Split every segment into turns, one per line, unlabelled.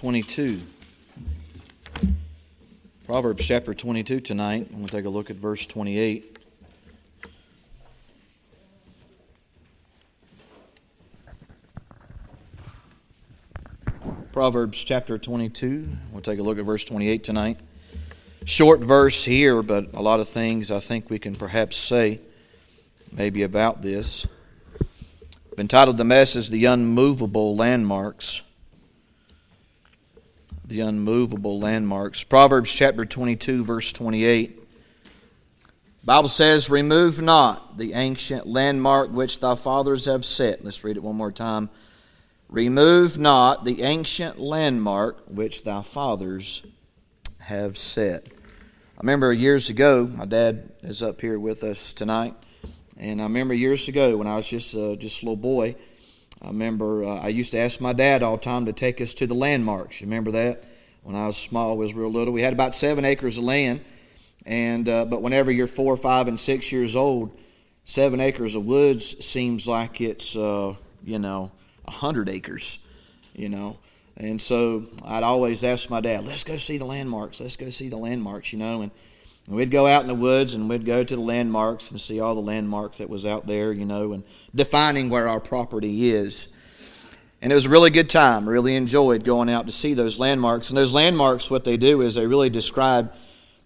22. Proverbs chapter 22 tonight. I'm going to take a look at verse 28. Proverbs chapter 22. We'll take a look at verse 28 tonight. Short verse here, but a lot of things I think we can perhaps say maybe about this. I've entitled the message The Unmovable Landmarks. The Unmovable Landmarks. Proverbs chapter 22, verse 28. Bible says, Remove not the ancient landmark which thy fathers have set. Let's read it one more time. Remove not the ancient landmark which thy fathers have set. I remember years ago, my dad is up here with us tonight, and I remember years ago when I was just uh, just a little boy. I remember uh, I used to ask my dad all the time to take us to the landmarks. You remember that? When I was small, was real little. We had about seven acres of land, and uh, but whenever you're four, five, and six years old, seven acres of woods seems like it's uh, you know a 100 acres, you know. And so I'd always ask my dad, let's go see the landmarks, let's go see the landmarks, you know. And we'd go out in the woods and we'd go to the landmarks and see all the landmarks that was out there, you know, and defining where our property is. And it was a really good time. Really enjoyed going out to see those landmarks. And those landmarks, what they do is they really describe,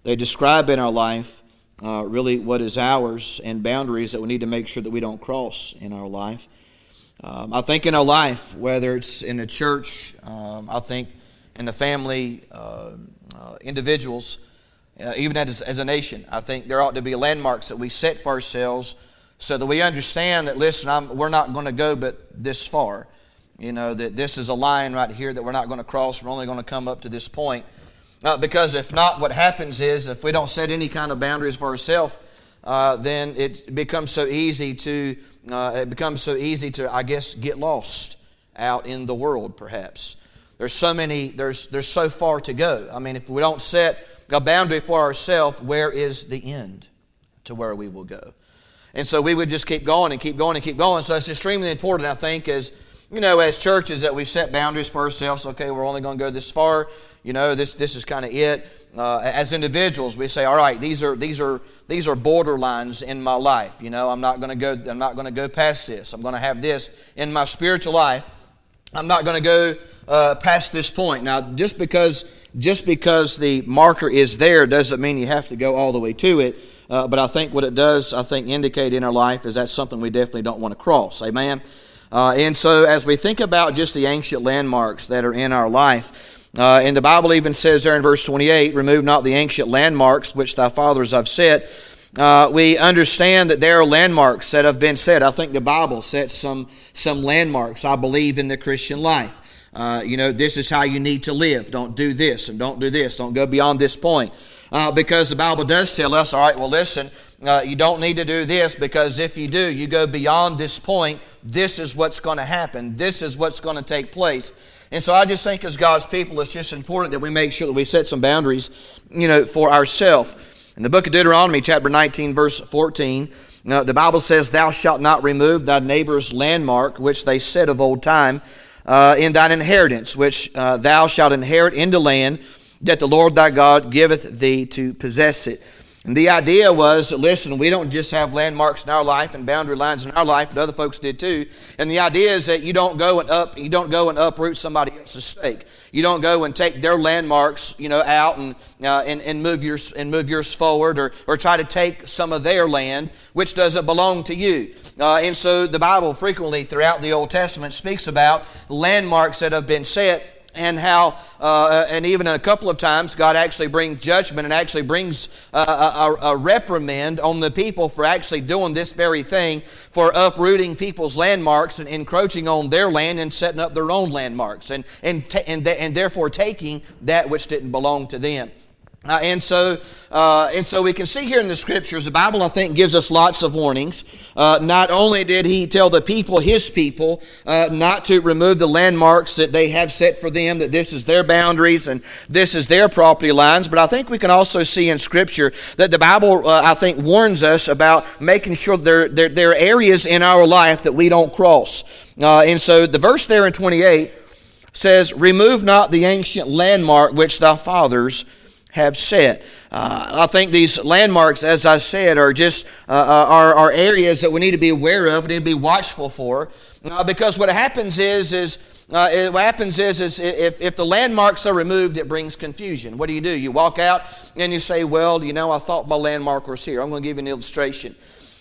they describe in our life uh, really what is ours and boundaries that we need to make sure that we don't cross in our life. Um, I think in our life, whether it's in the church, um, I think in the family, uh, uh, individuals, uh, even as, as a nation, I think there ought to be landmarks that we set for ourselves so that we understand that, listen, I'm, we're not going to go but this far. You know, that this is a line right here that we're not going to cross. We're only going to come up to this point. Uh, because if not, what happens is if we don't set any kind of boundaries for ourselves, uh, then it becomes so easy to uh, it becomes so easy to I guess get lost out in the world. Perhaps there's so many there's there's so far to go. I mean, if we don't set a boundary for ourselves, where is the end to where we will go? And so we would just keep going and keep going and keep going. So it's extremely important, I think, as you know, as churches that we set boundaries for ourselves. Okay, we're only going to go this far. You know, this this is kind of it. Uh, as individuals, we say, all right, these are these are these are borderlines in my life. You know, I'm not going to go. I'm not going to go past this. I'm going to have this in my spiritual life. I'm not going to go uh, past this point. Now, just because just because the marker is there doesn't mean you have to go all the way to it. Uh, but I think what it does, I think, indicate in our life is that's something we definitely don't want to cross. Amen. Uh, and so, as we think about just the ancient landmarks that are in our life, uh, and the Bible even says there in verse 28 Remove not the ancient landmarks which thy fathers have set. Uh, we understand that there are landmarks that have been set. I think the Bible sets some, some landmarks, I believe, in the Christian life. Uh, you know, this is how you need to live. Don't do this and don't do this. Don't go beyond this point. Uh, because the Bible does tell us, all right, well, listen, uh, you don't need to do this because if you do, you go beyond this point, this is what's going to happen. This is what's going to take place. And so I just think as God's people, it's just important that we make sure that we set some boundaries, you know, for ourselves. In the book of Deuteronomy, chapter 19, verse 14, now, the Bible says, Thou shalt not remove thy neighbor's landmark, which they said of old time, uh, in thine inheritance, which uh, thou shalt inherit into land that the Lord thy God giveth thee to possess it. And the idea was, listen, we don't just have landmarks in our life and boundary lines in our life, but other folks did too. And the idea is that you don't go and up, you don't go and uproot somebody else's stake. You don't go and take their landmarks, you know, out and uh, and, and move yours and move yours forward, or or try to take some of their land, which doesn't belong to you. Uh, and so the Bible frequently throughout the Old Testament speaks about landmarks that have been set and how, uh, and even a couple of times, God actually brings judgment and actually brings uh, a, a, reprimand on the people for actually doing this very thing, for uprooting people's landmarks and encroaching on their land and setting up their own landmarks, and, and, and, and therefore taking that which didn't belong to them. Uh, and so, uh, and so we can see here in the scriptures, the Bible, I think, gives us lots of warnings. Uh, not only did he tell the people, his people, uh, not to remove the landmarks that they have set for them, that this is their boundaries and this is their property lines, but I think we can also see in scripture that the Bible, uh, I think, warns us about making sure there, there, there are areas in our life that we don't cross. Uh, and so the verse there in 28 says, Remove not the ancient landmark which thy fathers have set. Uh, I think these landmarks, as I said, are just uh, uh, are, are areas that we need to be aware of, need to be watchful for, uh, because what happens is is uh, it, what happens is, is if, if the landmarks are removed, it brings confusion. What do you do? You walk out and you say, Well, you know, I thought my landmark was here. I'm going to give you an illustration.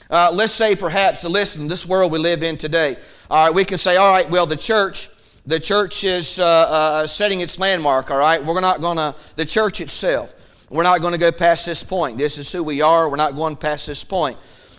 Uh, let's say perhaps, listen, this world we live in today, all right, we can say, All right, well, the church the church is uh, uh, setting its landmark, all right? We're not going to, the church itself, we're not going to go past this point. This is who we are. We're not going past this point.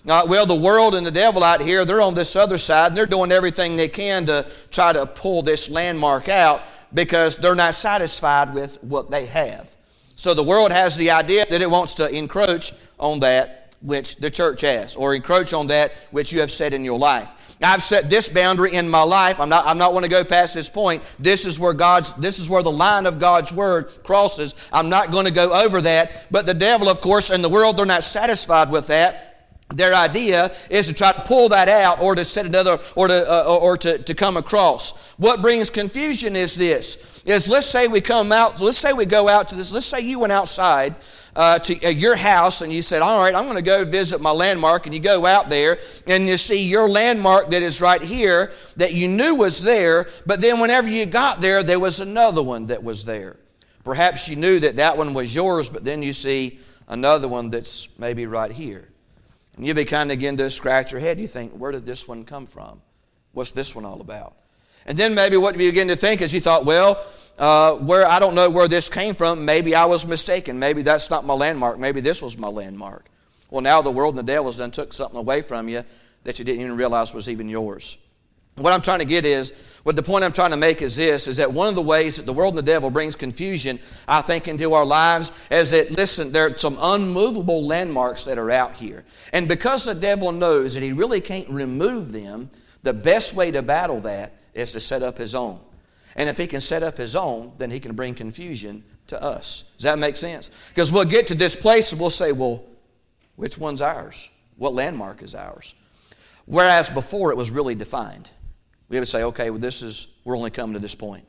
Uh, well, the world and the devil out here, they're on this other side, and they're doing everything they can to try to pull this landmark out because they're not satisfied with what they have. So the world has the idea that it wants to encroach on that which the church has, or encroach on that which you have set in your life. I've set this boundary in my life. I'm not, I'm not want to go past this point. This is where God's, this is where the line of God's word crosses. I'm not going to go over that. But the devil, of course, and the world, they're not satisfied with that. Their idea is to try to pull that out or to set another or to, uh, or to, to come across. What brings confusion is this, is let's say we come out, let's say we go out to this, let's say you went outside uh, to uh, your house and you said, All right, I'm going to go visit my landmark. And you go out there and you see your landmark that is right here that you knew was there, but then whenever you got there, there was another one that was there. Perhaps you knew that that one was yours, but then you see another one that's maybe right here. And you begin to begin to scratch your head. You think, Where did this one come from? What's this one all about? And then maybe what you begin to think is you thought, well, uh, where I don't know where this came from. Maybe I was mistaken. Maybe that's not my landmark. Maybe this was my landmark. Well, now the world and the devil has done took something away from you that you didn't even realize was even yours. What I'm trying to get is, what the point I'm trying to make is this, is that one of the ways that the world and the devil brings confusion, I think, into our lives is that, listen, there are some unmovable landmarks that are out here. And because the devil knows that he really can't remove them, the best way to battle that is to set up his own. And if he can set up his own, then he can bring confusion to us. Does that make sense? Because we'll get to this place and we'll say, well, which one's ours? What landmark is ours? Whereas before it was really defined. We would say, okay, well, this is, we're only coming to this point.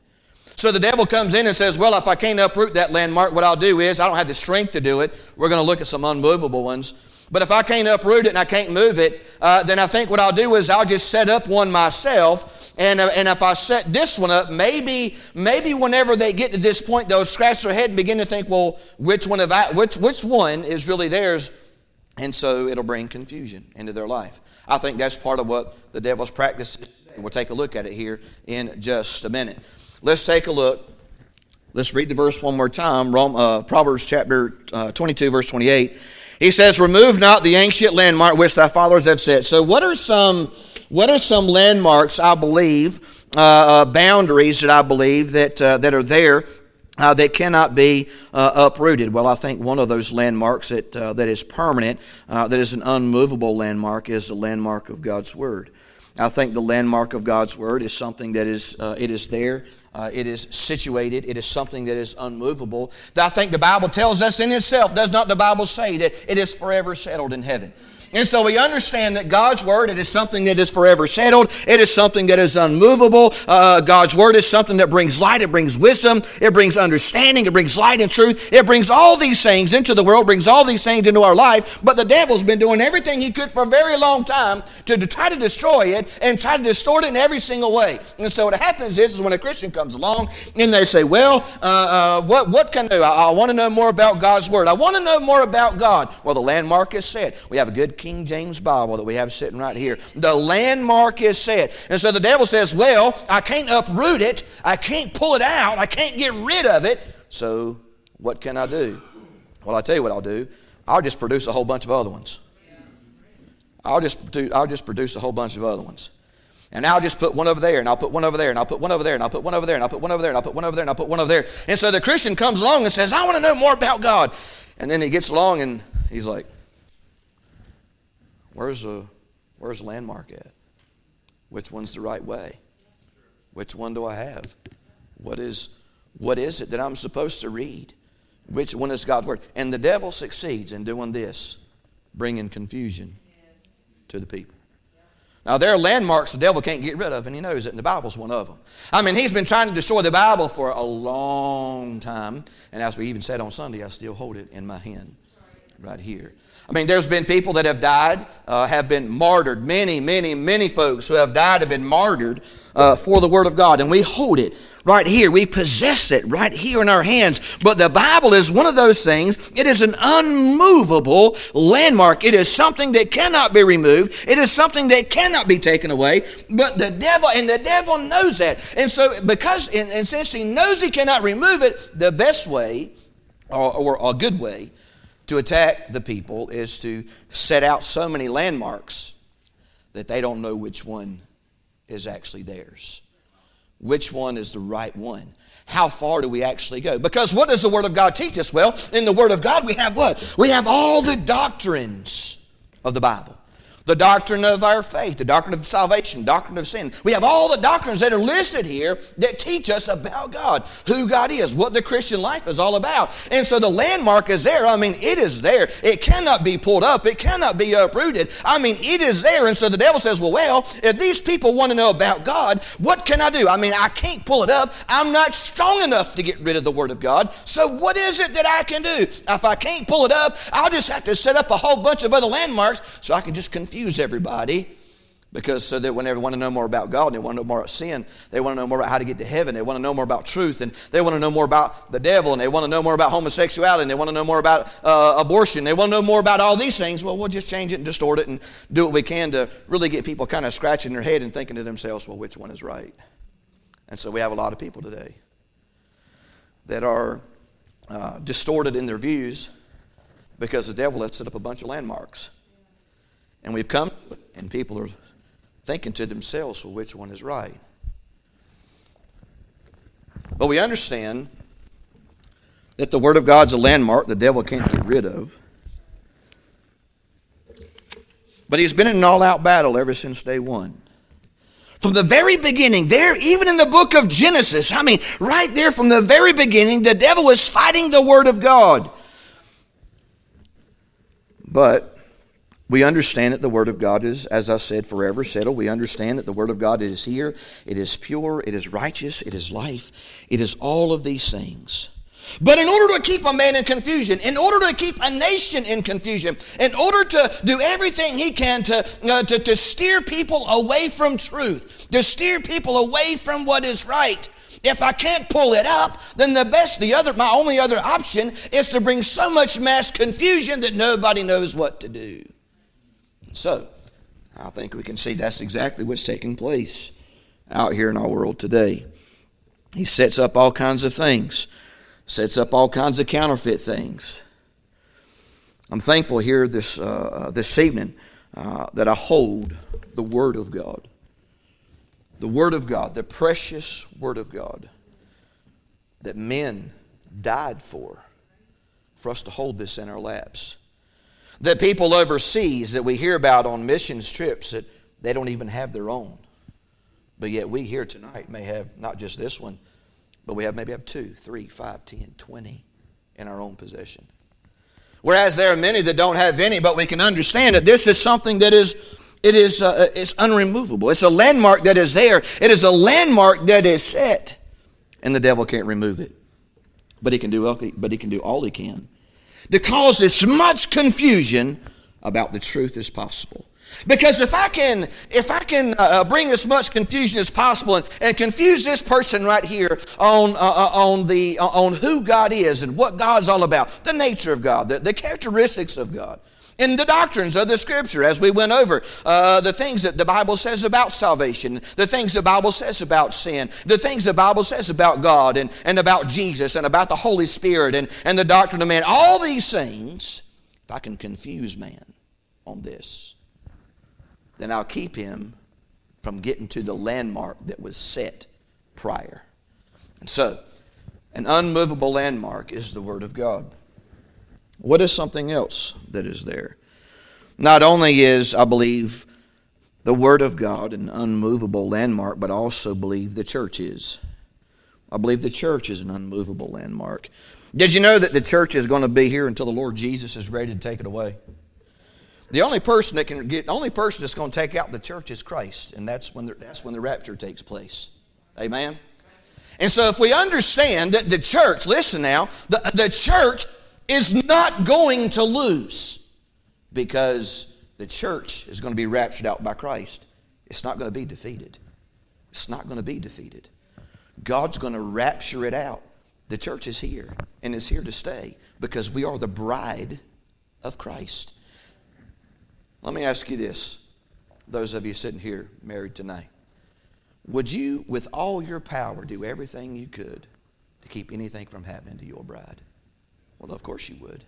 So the devil comes in and says, Well, if I can't uproot that landmark, what I'll do is, I don't have the strength to do it. We're going to look at some unmovable ones. But if I can't uproot it and I can't move it, uh, then I think what I'll do is I'll just set up one myself. And, uh, and if I set this one up, maybe maybe whenever they get to this point, they'll scratch their head and begin to think, well, which one, of I, which, which one is really theirs? And so it'll bring confusion into their life. I think that's part of what the devil's practice is. We'll take a look at it here in just a minute. Let's take a look. Let's read the verse one more time. Rome, uh, Proverbs chapter uh, 22, verse 28. He says, Remove not the ancient landmark which thy fathers have set. So, what are some, what are some landmarks, I believe, uh, uh, boundaries that I believe that, uh, that are there uh, that cannot be uh, uprooted. Well, I think one of those landmarks that, uh, that is permanent, uh, that is an unmovable landmark, is the landmark of God's Word. I think the landmark of God's Word is something that is, uh, it is there uh, it is situated. It is something that is unmovable. I think the Bible tells us in itself, does not the Bible say that it is forever settled in heaven? And so we understand that God's Word, it is something that is forever settled. It is something that is unmovable. Uh, God's Word is something that brings light. It brings wisdom. It brings understanding. It brings light and truth. It brings all these things into the world, brings all these things into our life. But the devil's been doing everything he could for a very long time to, to try to destroy it and try to distort it in every single way. And so what happens is, is when a Christian comes along and they say, well, uh, uh, what, what can I do? I, I want to know more about God's Word. I want to know more about God. Well, the landmark is set. We have a good King James Bible that we have sitting right here. The landmark is set. And so the devil says, Well, I can't uproot it. I can't pull it out. I can't get rid of it. So what can I do? Well, I'll tell you what I'll do. I'll just produce a whole bunch of other ones. I'll just, do, I'll just produce a whole bunch of other ones. And I'll just put one over there, and I'll put one over there, and I'll put one over there, and I'll put one over there, and I'll put one over there, and I'll put one over there, and I'll put one over there. And so the Christian comes along and says, I want to know more about God. And then he gets along and he's like, Where's a where's landmark at? Which one's the right way? Which one do I have? What is what is it that I'm supposed to read? Which one is God's word? And the devil succeeds in doing this, bringing confusion to the people. Now, there are landmarks the devil can't get rid of, and he knows it, and the Bible's one of them. I mean, he's been trying to destroy the Bible for a long time, and as we even said on Sunday, I still hold it in my hand right here. I mean, there's been people that have died, uh, have been martyred. Many, many, many folks who have died have been martyred uh, for the Word of God, and we hold it right here. We possess it right here in our hands. But the Bible is one of those things, it is an unmovable landmark. It is something that cannot be removed, it is something that cannot be taken away. But the devil, and the devil knows that. And so, because, and, and since he knows he cannot remove it, the best way, or, or a good way, to attack the people is to set out so many landmarks that they don't know which one is actually theirs. Which one is the right one? How far do we actually go? Because what does the Word of God teach us? Well, in the Word of God, we have what? We have all the doctrines of the Bible the doctrine of our faith, the doctrine of salvation, doctrine of sin. We have all the doctrines that are listed here that teach us about God, who God is, what the Christian life is all about. And so the landmark is there. I mean, it is there. It cannot be pulled up, it cannot be uprooted. I mean, it is there. And so the devil says, well, well, if these people want to know about God, what can I do? I mean, I can't pull it up. I'm not strong enough to get rid of the Word of God. So what is it that I can do? If I can't pull it up, I'll just have to set up a whole bunch of other landmarks so I can just confuse confuse everybody because so that when they want to know more about God and they want to know more about sin, they want to know more about how to get to heaven, they want to know more about truth, and they want to know more about the devil, and they want to know more about homosexuality, and they want to know more about uh, abortion, they want to know more about all these things. Well, we'll just change it and distort it and do what we can to really get people kind of scratching their head and thinking to themselves, well, which one is right? And so we have a lot of people today that are uh, distorted in their views because the devil has set up a bunch of landmarks. And we've come, and people are thinking to themselves, well, which one is right? But we understand that the Word of God's a landmark the devil can't get rid of. But he's been in an all out battle ever since day one. From the very beginning, there, even in the book of Genesis, I mean, right there from the very beginning, the devil was fighting the Word of God. But we understand that the Word of God is, as I said, forever settled. We understand that the Word of God is here. It is pure. It is righteous. It is life. It is all of these things. But in order to keep a man in confusion, in order to keep a nation in confusion, in order to do everything he can to, uh, to, to steer people away from truth, to steer people away from what is right, if I can't pull it up, then the best, the other, my only other option is to bring so much mass confusion that nobody knows what to do. So, I think we can see that's exactly what's taking place out here in our world today. He sets up all kinds of things, sets up all kinds of counterfeit things. I'm thankful here this, uh, uh, this evening uh, that I hold the Word of God. The Word of God, the precious Word of God that men died for, for us to hold this in our laps that people overseas that we hear about on missions trips that they don't even have their own. But yet we here tonight may have not just this one, but we have maybe have two, three, five, ten, twenty in our own possession. Whereas there are many that don't have any, but we can understand that this is something that is it is uh, it's unremovable. It's a landmark that is there. It is a landmark that is set, and the devil can't remove it. But he can do but he can do all he can to cause as much confusion about the truth as possible. Because if I can, if I can uh, uh, bring as much confusion as possible and, and confuse this person right here on, uh, uh on, the, uh, on who God is and what God's all about, the nature of God, the, the characteristics of God, in the doctrines of the Scripture as we went over uh, the things that the Bible says about salvation, the things the Bible says about sin, the things the Bible says about God and, and about Jesus and about the Holy Spirit and, and the doctrine of man. All these things, if I can confuse man on this, then I'll keep him from getting to the landmark that was set prior. And so, an unmovable landmark is the Word of God. What is something else that is there? Not only is, I believe, the Word of God an unmovable landmark, but I also believe the church is. I believe the church is an unmovable landmark. Did you know that the church is going to be here until the Lord Jesus is ready to take it away? The only person that can get, only person that's going to take out the church is Christ, and that's when the, that's when the rapture takes place. Amen. And so, if we understand that the church, listen now, the, the church is not going to lose because the church is going to be raptured out by Christ. It's not going to be defeated. It's not going to be defeated. God's going to rapture it out. The church is here and is here to stay because we are the bride of Christ. Let me ask you this those of you sitting here married tonight. Would you, with all your power, do everything you could to keep anything from happening to your bride? Well, of course you would.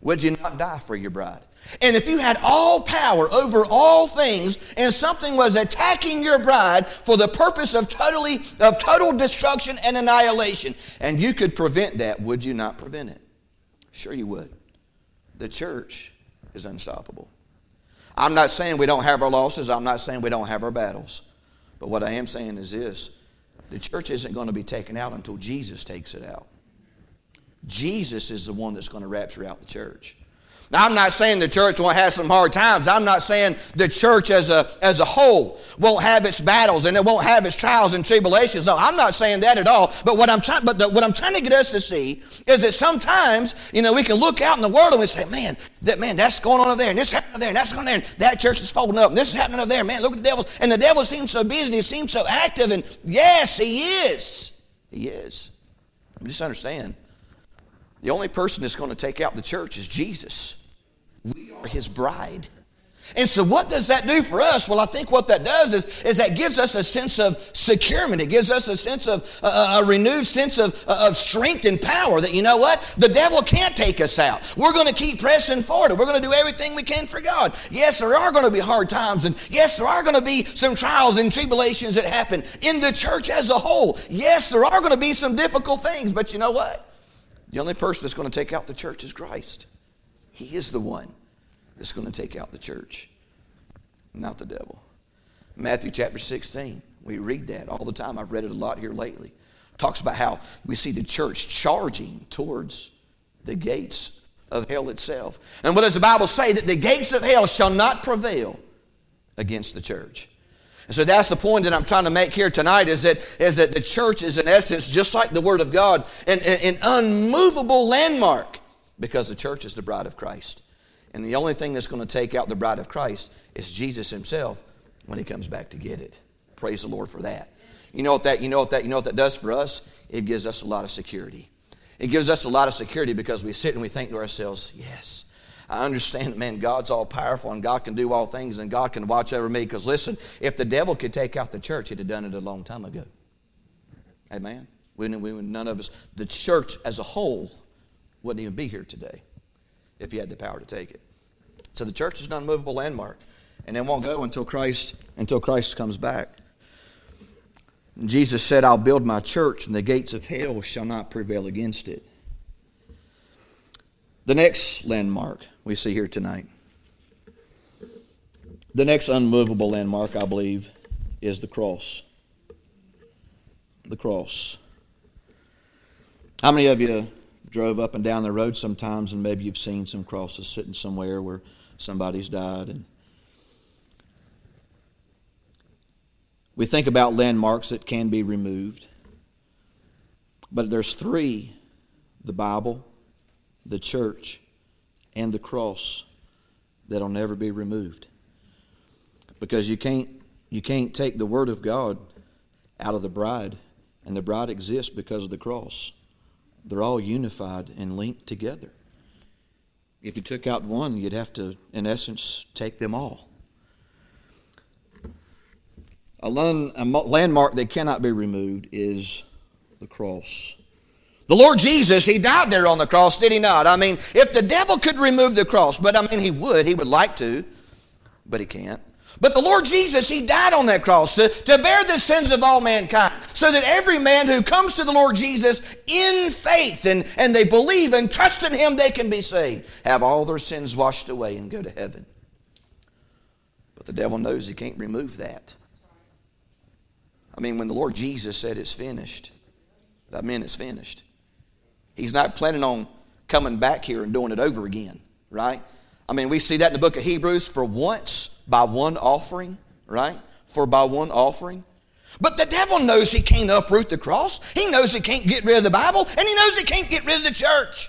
Would you not die for your bride? And if you had all power over all things and something was attacking your bride for the purpose of totally of total destruction and annihilation and you could prevent that, would you not prevent it? Sure you would. The church is unstoppable. I'm not saying we don't have our losses, I'm not saying we don't have our battles. But what I am saying is this the church isn't going to be taken out until Jesus takes it out. Jesus is the one that's going to rapture out the church. Now, I'm not saying the church won't have some hard times. I'm not saying the church as a, as a whole won't have its battles and it won't have its trials and tribulations. No, I'm not saying that at all. But what I'm trying, but the, what I'm trying to get us to see is that sometimes, you know, we can look out in the world and we say, man, that man, that's going on over there, and this happening over there, and that's going on there, and that church is folding up, and this is happening over there. Man, look at the devil. And the devil seems so busy and he seems so active. And yes, he is. He is. Just understand the only person that's going to take out the church is Jesus. We are his bride. And so, what does that do for us? Well, I think what that does is, is that gives us a sense of securement. It gives us a sense of a renewed sense of, of strength and power that, you know what? The devil can't take us out. We're going to keep pressing forward. We're going to do everything we can for God. Yes, there are going to be hard times, and yes, there are going to be some trials and tribulations that happen in the church as a whole. Yes, there are going to be some difficult things, but you know what? The only person that's going to take out the church is Christ. He is the one that's going to take out the church, not the devil. Matthew chapter 16, we read that all the time. I've read it a lot here lately. Talks about how we see the church charging towards the gates of hell itself. And what does the Bible say? That the gates of hell shall not prevail against the church. So that's the point that I'm trying to make here tonight is that, is that the church is, in essence, just like the Word of God, an, an unmovable landmark because the church is the bride of Christ. And the only thing that's going to take out the bride of Christ is Jesus Himself when He comes back to get it. Praise the Lord for that. You know what that, you know what that, you know what that does for us? It gives us a lot of security. It gives us a lot of security because we sit and we think to ourselves, yes, I understand, man, God's all powerful and God can do all things and God can watch over me. Because listen, if the devil could take out the church, he'd have done it a long time ago. Amen. We, we, none of us, the church as a whole, wouldn't even be here today if he had the power to take it. So the church is an unmovable landmark, and it won't go until Christ until Christ comes back. Jesus said, "I'll build my church, and the gates of hell shall not prevail against it." The next landmark we see here tonight. The next unmovable landmark, I believe, is the cross. The cross. How many of you drove up and down the road sometimes and maybe you've seen some crosses sitting somewhere where somebody's died and we think about landmarks that can be removed but there's three the bible the church, and the cross that'll never be removed. Because you can't, you can't take the Word of God out of the bride, and the bride exists because of the cross. They're all unified and linked together. If you took out one, you'd have to, in essence, take them all. A, landmark that cannot be removed is the cross. The Lord Jesus, He died there on the cross, did He not? I mean, if the devil could remove the cross, but I mean, He would, He would like to, but He can't. But the Lord Jesus, He died on that cross to, to bear the sins of all mankind, so that every man who comes to the Lord Jesus in faith and, and they believe and trust in Him, they can be saved, have all their sins washed away, and go to heaven. But the devil knows he can't remove that. I mean, when the Lord Jesus said it's finished, that meant it's finished. He's not planning on coming back here and doing it over again, right?
I mean, we see that in the book of Hebrews for once by one offering, right? For by one offering. But the devil knows he can't uproot the cross. He knows he can't get rid of the Bible, and he knows he can't get rid of the church.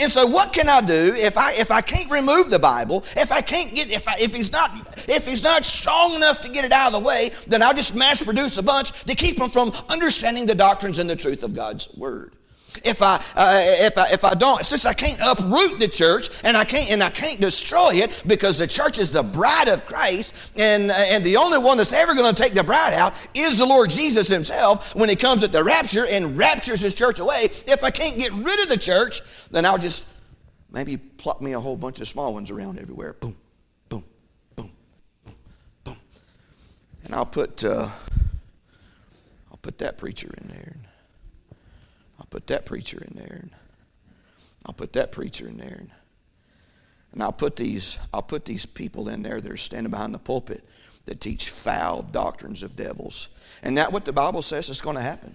And so what can I do if I if I can't remove the Bible, if I can't get if I, if he's not if he's not strong enough to get it out of the way, then I'll just mass produce a bunch to keep him from understanding the doctrines and the truth of God's word if I uh, if I if I don't since I can't uproot the church and I can't and I can't destroy it because the church is the bride of Christ and uh, and the only one that's ever going to take the bride out is the Lord Jesus himself when he comes at the rapture and raptures his church away. If I can't get rid of the church then I'll just maybe plop me a whole bunch of small ones around everywhere. Boom boom boom boom boom. And I'll put uh, I'll put that preacher in there put that preacher in there. And I'll put that preacher in there. And I'll put these, I'll put these people in there that are standing behind the pulpit that teach foul doctrines of devils. And that what the Bible says is going to happen.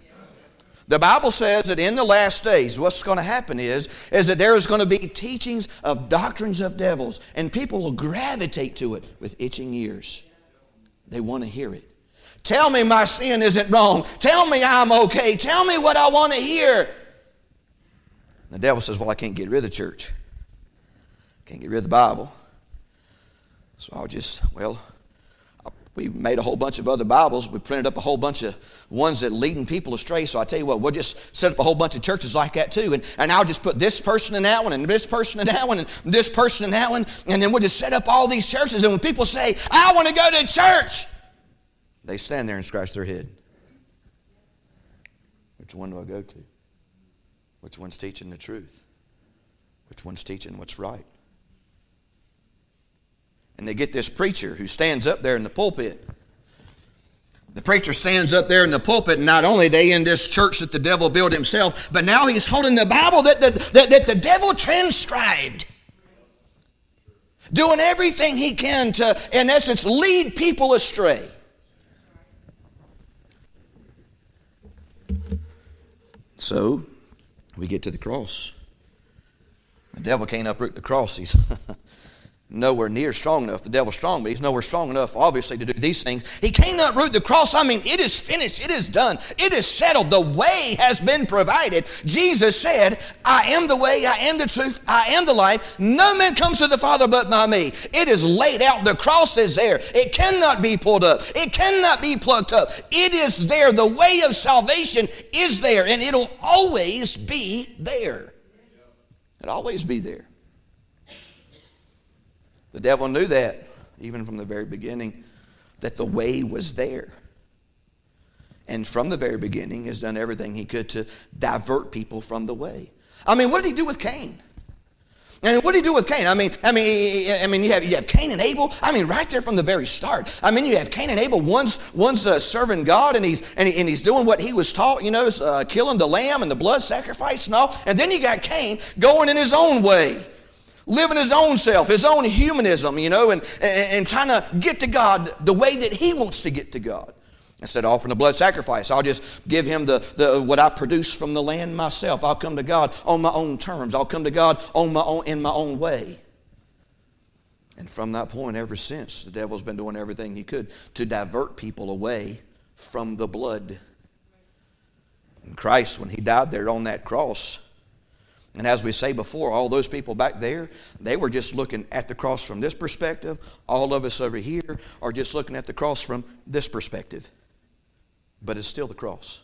The Bible says that in the last days, what's going to happen is, is that there is going to be teachings of doctrines of devils, and people will gravitate to it with itching ears. They want to hear it. Tell me my sin isn't wrong. Tell me I'm okay. Tell me what I want to hear. The devil says, Well, I can't get rid of the church. I Can't get rid of the Bible. So I'll just, well, we made a whole bunch of other Bibles. We printed up a whole bunch of ones that leading people astray. So I tell you what, we'll just set up a whole bunch of churches like that too. And, and I'll just put this person in that one, and this person in that one, and this person in that one. And then we'll just set up all these churches. And when people say, I want to go to church, they stand there and scratch their head. Which one do I go to? Which one's teaching the truth? Which one's teaching what's right? And they get this preacher who stands up there in the pulpit. The preacher stands up there in the pulpit, and not only they in this church that the devil built himself, but now he's holding the Bible that the, that, that the devil transcribed. Doing everything he can to, in essence, lead people astray. So we get to the cross. The devil can't uproot the cross. He's nowhere near strong enough. The devil's strong, but he's nowhere strong enough, obviously, to do these things. He can't uproot the cross. I mean, it is finished. It is done. It is settled. The way has been provided. Jesus said, I am the way, I am the truth, I am the life. No man comes to the Father but by me. It is laid out. The cross is there. It cannot be pulled up. It cannot be plucked up. It is there. The way of salvation is there, and it'll always be there. It'll always be there. The devil knew that, even from the very beginning, that the way was there. And from the very beginning, has done everything he could to divert people from the way. I mean, what did he do with Cain? And what did he do with Cain? I mean, I mean, I mean, you have you have Cain and Abel. I mean, right there from the very start. I mean, you have Cain and Abel. One's one's uh, serving God, and he's and, he, and, he's doing what he was taught. You know, uh, killing the lamb and the blood sacrifice and all. And then you got Cain going in his own way living his own self, his own humanism, you know, and, and, and, trying to get to God the way that he wants to get to God. Instead of offering a blood sacrifice, I'll just give him the, the what I produce from the land myself. I'll come to God on my own terms. I'll come to God on my own in my own way. And from that point, ever since, the devil's been doing everything he could to divert people away from the blood. And Christ, when he died there on that cross, and as we say before, all those people back there, they were just looking at the cross from this perspective. All of us over here are just looking at the cross from this perspective. But it's still the cross,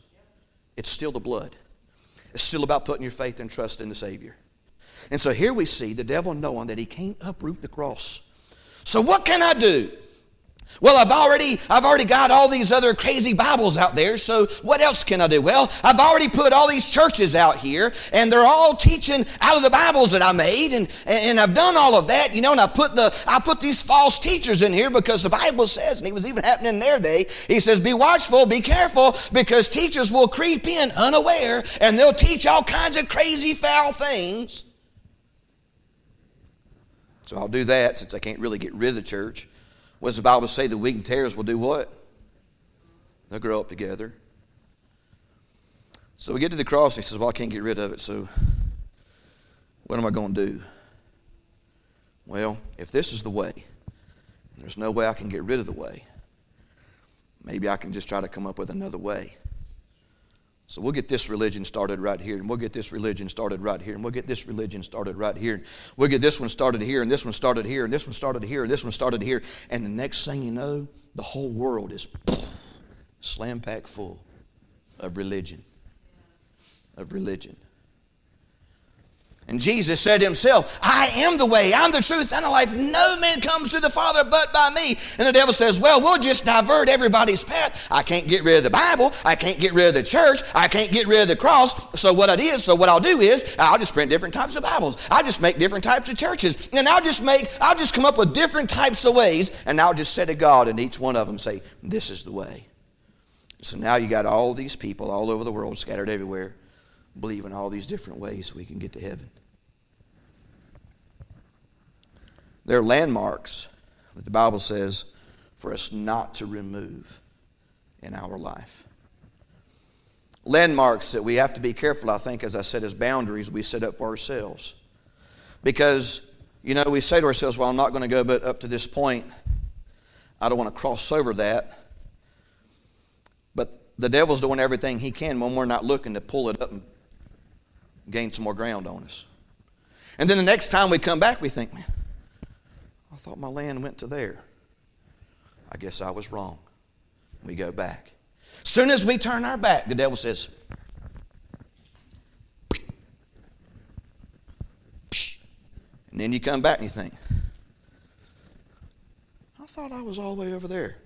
it's still the blood. It's still about putting your faith and trust in the Savior. And so here we see the devil knowing that he can't uproot the cross. So, what can I do? Well, I've already, I've already got all these other crazy Bibles out there, so what else can I do? Well, I've already put all these churches out here, and they're all teaching out of the Bibles that I made, and, and I've done all of that, you know, and I put the I put these false teachers in here because the Bible says, and it was even happening in their day, he says, be watchful, be careful, because teachers will creep in unaware, and they'll teach all kinds of crazy, foul things. So I'll do that since I can't really get rid of the church. What does the Bible say? The wheat and tares will do what? They'll grow up together. So we get to the cross, and he says, Well, I can't get rid of it, so what am I going to do? well, if this is the way, and there's no way I can get rid of the way, maybe I can just try to come up with another way. So we'll get this religion started right here, and we'll get this religion started right here, and we'll get this religion started right here. We'll get this one started here, and this one started here, and this one started here, and this one started here. And the next thing you know, the whole world is slam packed full of religion. Of religion. And Jesus said himself, I am the way, I'm the truth, and the life. No man comes to the Father but by me. And the devil says, Well, we'll just divert everybody's path. I can't get rid of the Bible. I can't get rid of the church. I can't get rid of the cross. So what it is, so what I'll do is I'll just print different types of Bibles. I'll just make different types of churches. And I'll just make, I'll just come up with different types of ways, and I'll just say to God in each one of them say, This is the way. So now you got all these people all over the world scattered everywhere believe in all these different ways we can get to heaven. There are landmarks that the Bible says for us not to remove in our life. Landmarks that we have to be careful, I think, as I said, as boundaries we set up for ourselves. Because, you know, we say to ourselves, well, I'm not going to go but up to this point. I don't want to cross over that. But the devil's doing everything he can when we're not looking to pull it up and gain some more ground on us. And then the next time we come back, we think, man, I thought my land went to there. I guess I was wrong. We go back. Soon as we turn our back, the devil says, and then you come back and you think, I thought I was all the way over there.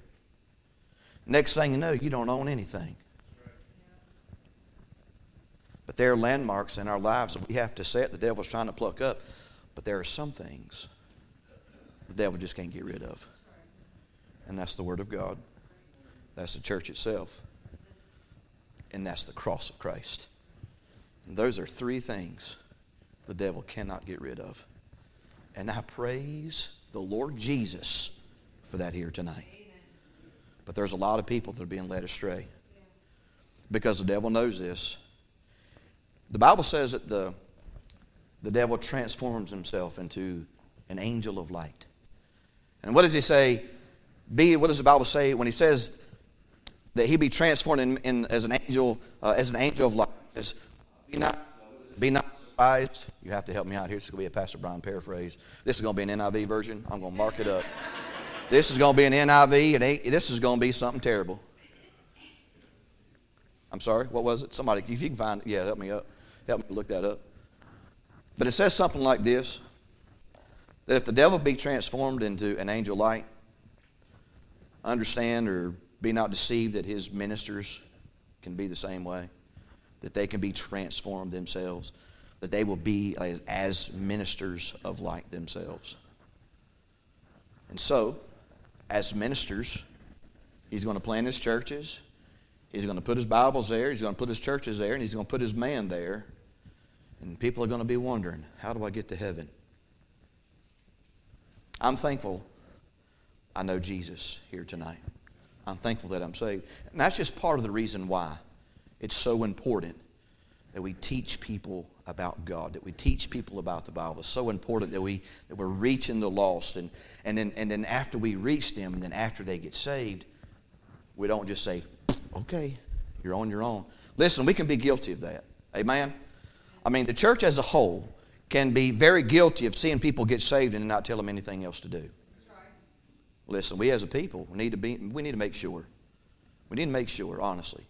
Next thing you know, you don't own anything. But there are landmarks in our lives that we have to set. The devil's trying to pluck up. But there are some things the devil just can't get rid of. And that's the Word of God. That's the church itself. And that's the cross of Christ. And those are three things the devil cannot get rid of. And I praise the Lord Jesus for that here tonight. But there's a lot of people that are being led astray because the devil knows this. The Bible says that the, the devil transforms himself into an angel of light. And what does he say? Be what does the Bible say when he says that he be transformed in, in as an angel uh, as an angel of light? Be not be not surprised. You have to help me out here. This is going to be a Pastor Brian paraphrase. This is going to be an NIV version. I'm going to mark it up. this is going to be an NIV, and this is going to be something terrible. I'm sorry. What was it? Somebody, if you can find yeah, help me up. Help me look that up. But it says something like this that if the devil be transformed into an angel light, understand or be not deceived that his ministers can be the same way, that they can be transformed themselves, that they will be as, as ministers of light themselves. And so, as ministers, he's going to plant his churches, he's going to put his Bibles there, he's going to put his churches there, and he's going to put his man there. And people are going to be wondering, how do I get to heaven? I'm thankful I know Jesus here tonight. I'm thankful that I'm saved. And that's just part of the reason why it's so important that we teach people about God, that we teach people about the Bible. It's so important that, we, that we're reaching the lost. And, and, then, and then after we reach them, and then after they get saved, we don't just say, okay, you're on your own. Listen, we can be guilty of that. Amen? I mean, the church as a whole can be very guilty of seeing people get saved and not tell them anything else to do. Listen, we as a people we need to be we need to make sure. We need to make sure, honestly.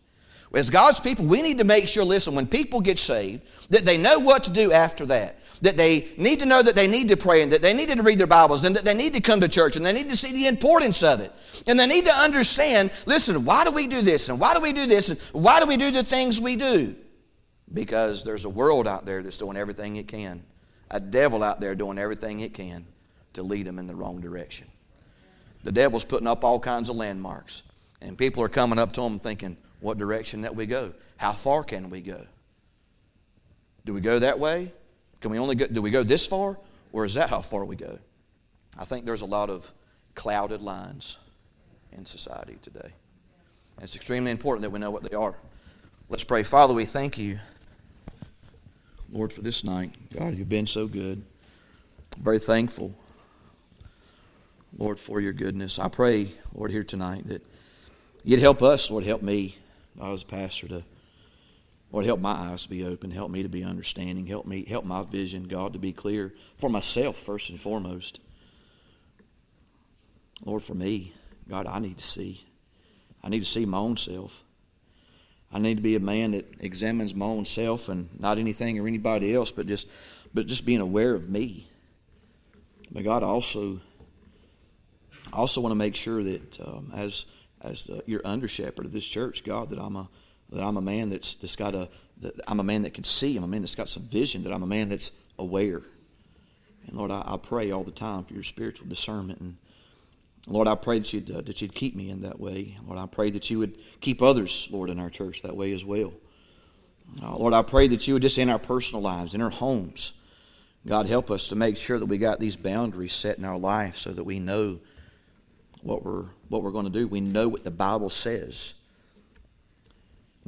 As God's people, we need to make sure, listen, when people get saved, that they know what to do after that. That they need to know that they need to pray and that they need to read their Bibles and that they need to come to church and they need to see the importance of it. And they need to understand, listen, why do we do this and why do we do this and why do we do the things we do? because there's a world out there that's doing everything it can, a devil out there doing everything it can to lead them in the wrong direction. The devil's putting up all kinds of landmarks, and people are coming up to him thinking, what direction that we go? How far can we go? Do we go that way? Can we only go, do we go this far, or is that how far we go? I think there's a lot of clouded lines in society today. And it's extremely important that we know what they are. Let's pray. Father, we thank you. Lord, for this night. God, you've been so good. very thankful
Lord, for your goodness. I pray, Lord, here tonight that you'd help us, Lord, help me, God, as a pastor, to, Lord, help my eyes to be open, help me to be understanding, help me, help my vision, God, to be clear for myself, first and foremost. Lord, for me, God, I need to see. I need to see my own self. I need to be a man that examines my own self and not anything or anybody else, but just, but just being aware of me. But God also, I also want to make sure that um, as as the, your under shepherd of this church, God, that I'm a that I'm a man that's that's got a that I'm a man that can see. I'm a man that's got some vision. That I'm a man that's aware. And Lord, I, I pray all the time for your spiritual discernment and. Lord, I pray that you'd, uh, that you'd keep me in that way. Lord, I pray that you would keep others, Lord, in our church that way as well. Uh, Lord, I pray that you would just in our personal lives, in our homes, God, help us to make sure that we got these boundaries set in our life so that we know what we're, what we're going to do. We know what the Bible says.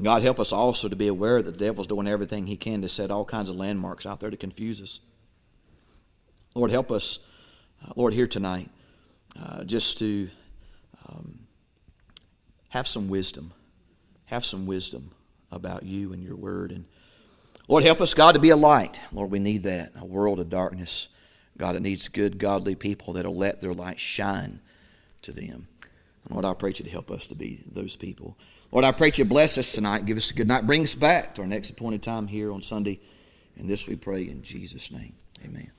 God, help us also to be aware that the devil's doing everything he can to set all kinds of landmarks out there to confuse us. Lord, help us, uh, Lord, here tonight, uh, just to um, have some wisdom. Have some wisdom about you and your word. And Lord, help us, God, to be a light. Lord, we need that. A world of darkness. God, it needs good, godly people that'll let their light shine to them. And Lord, I pray you to help us to be those people. Lord, I pray you bless us tonight. Give us a good night. Bring us back to our next appointed time here on Sunday. And this we pray in Jesus' name. Amen.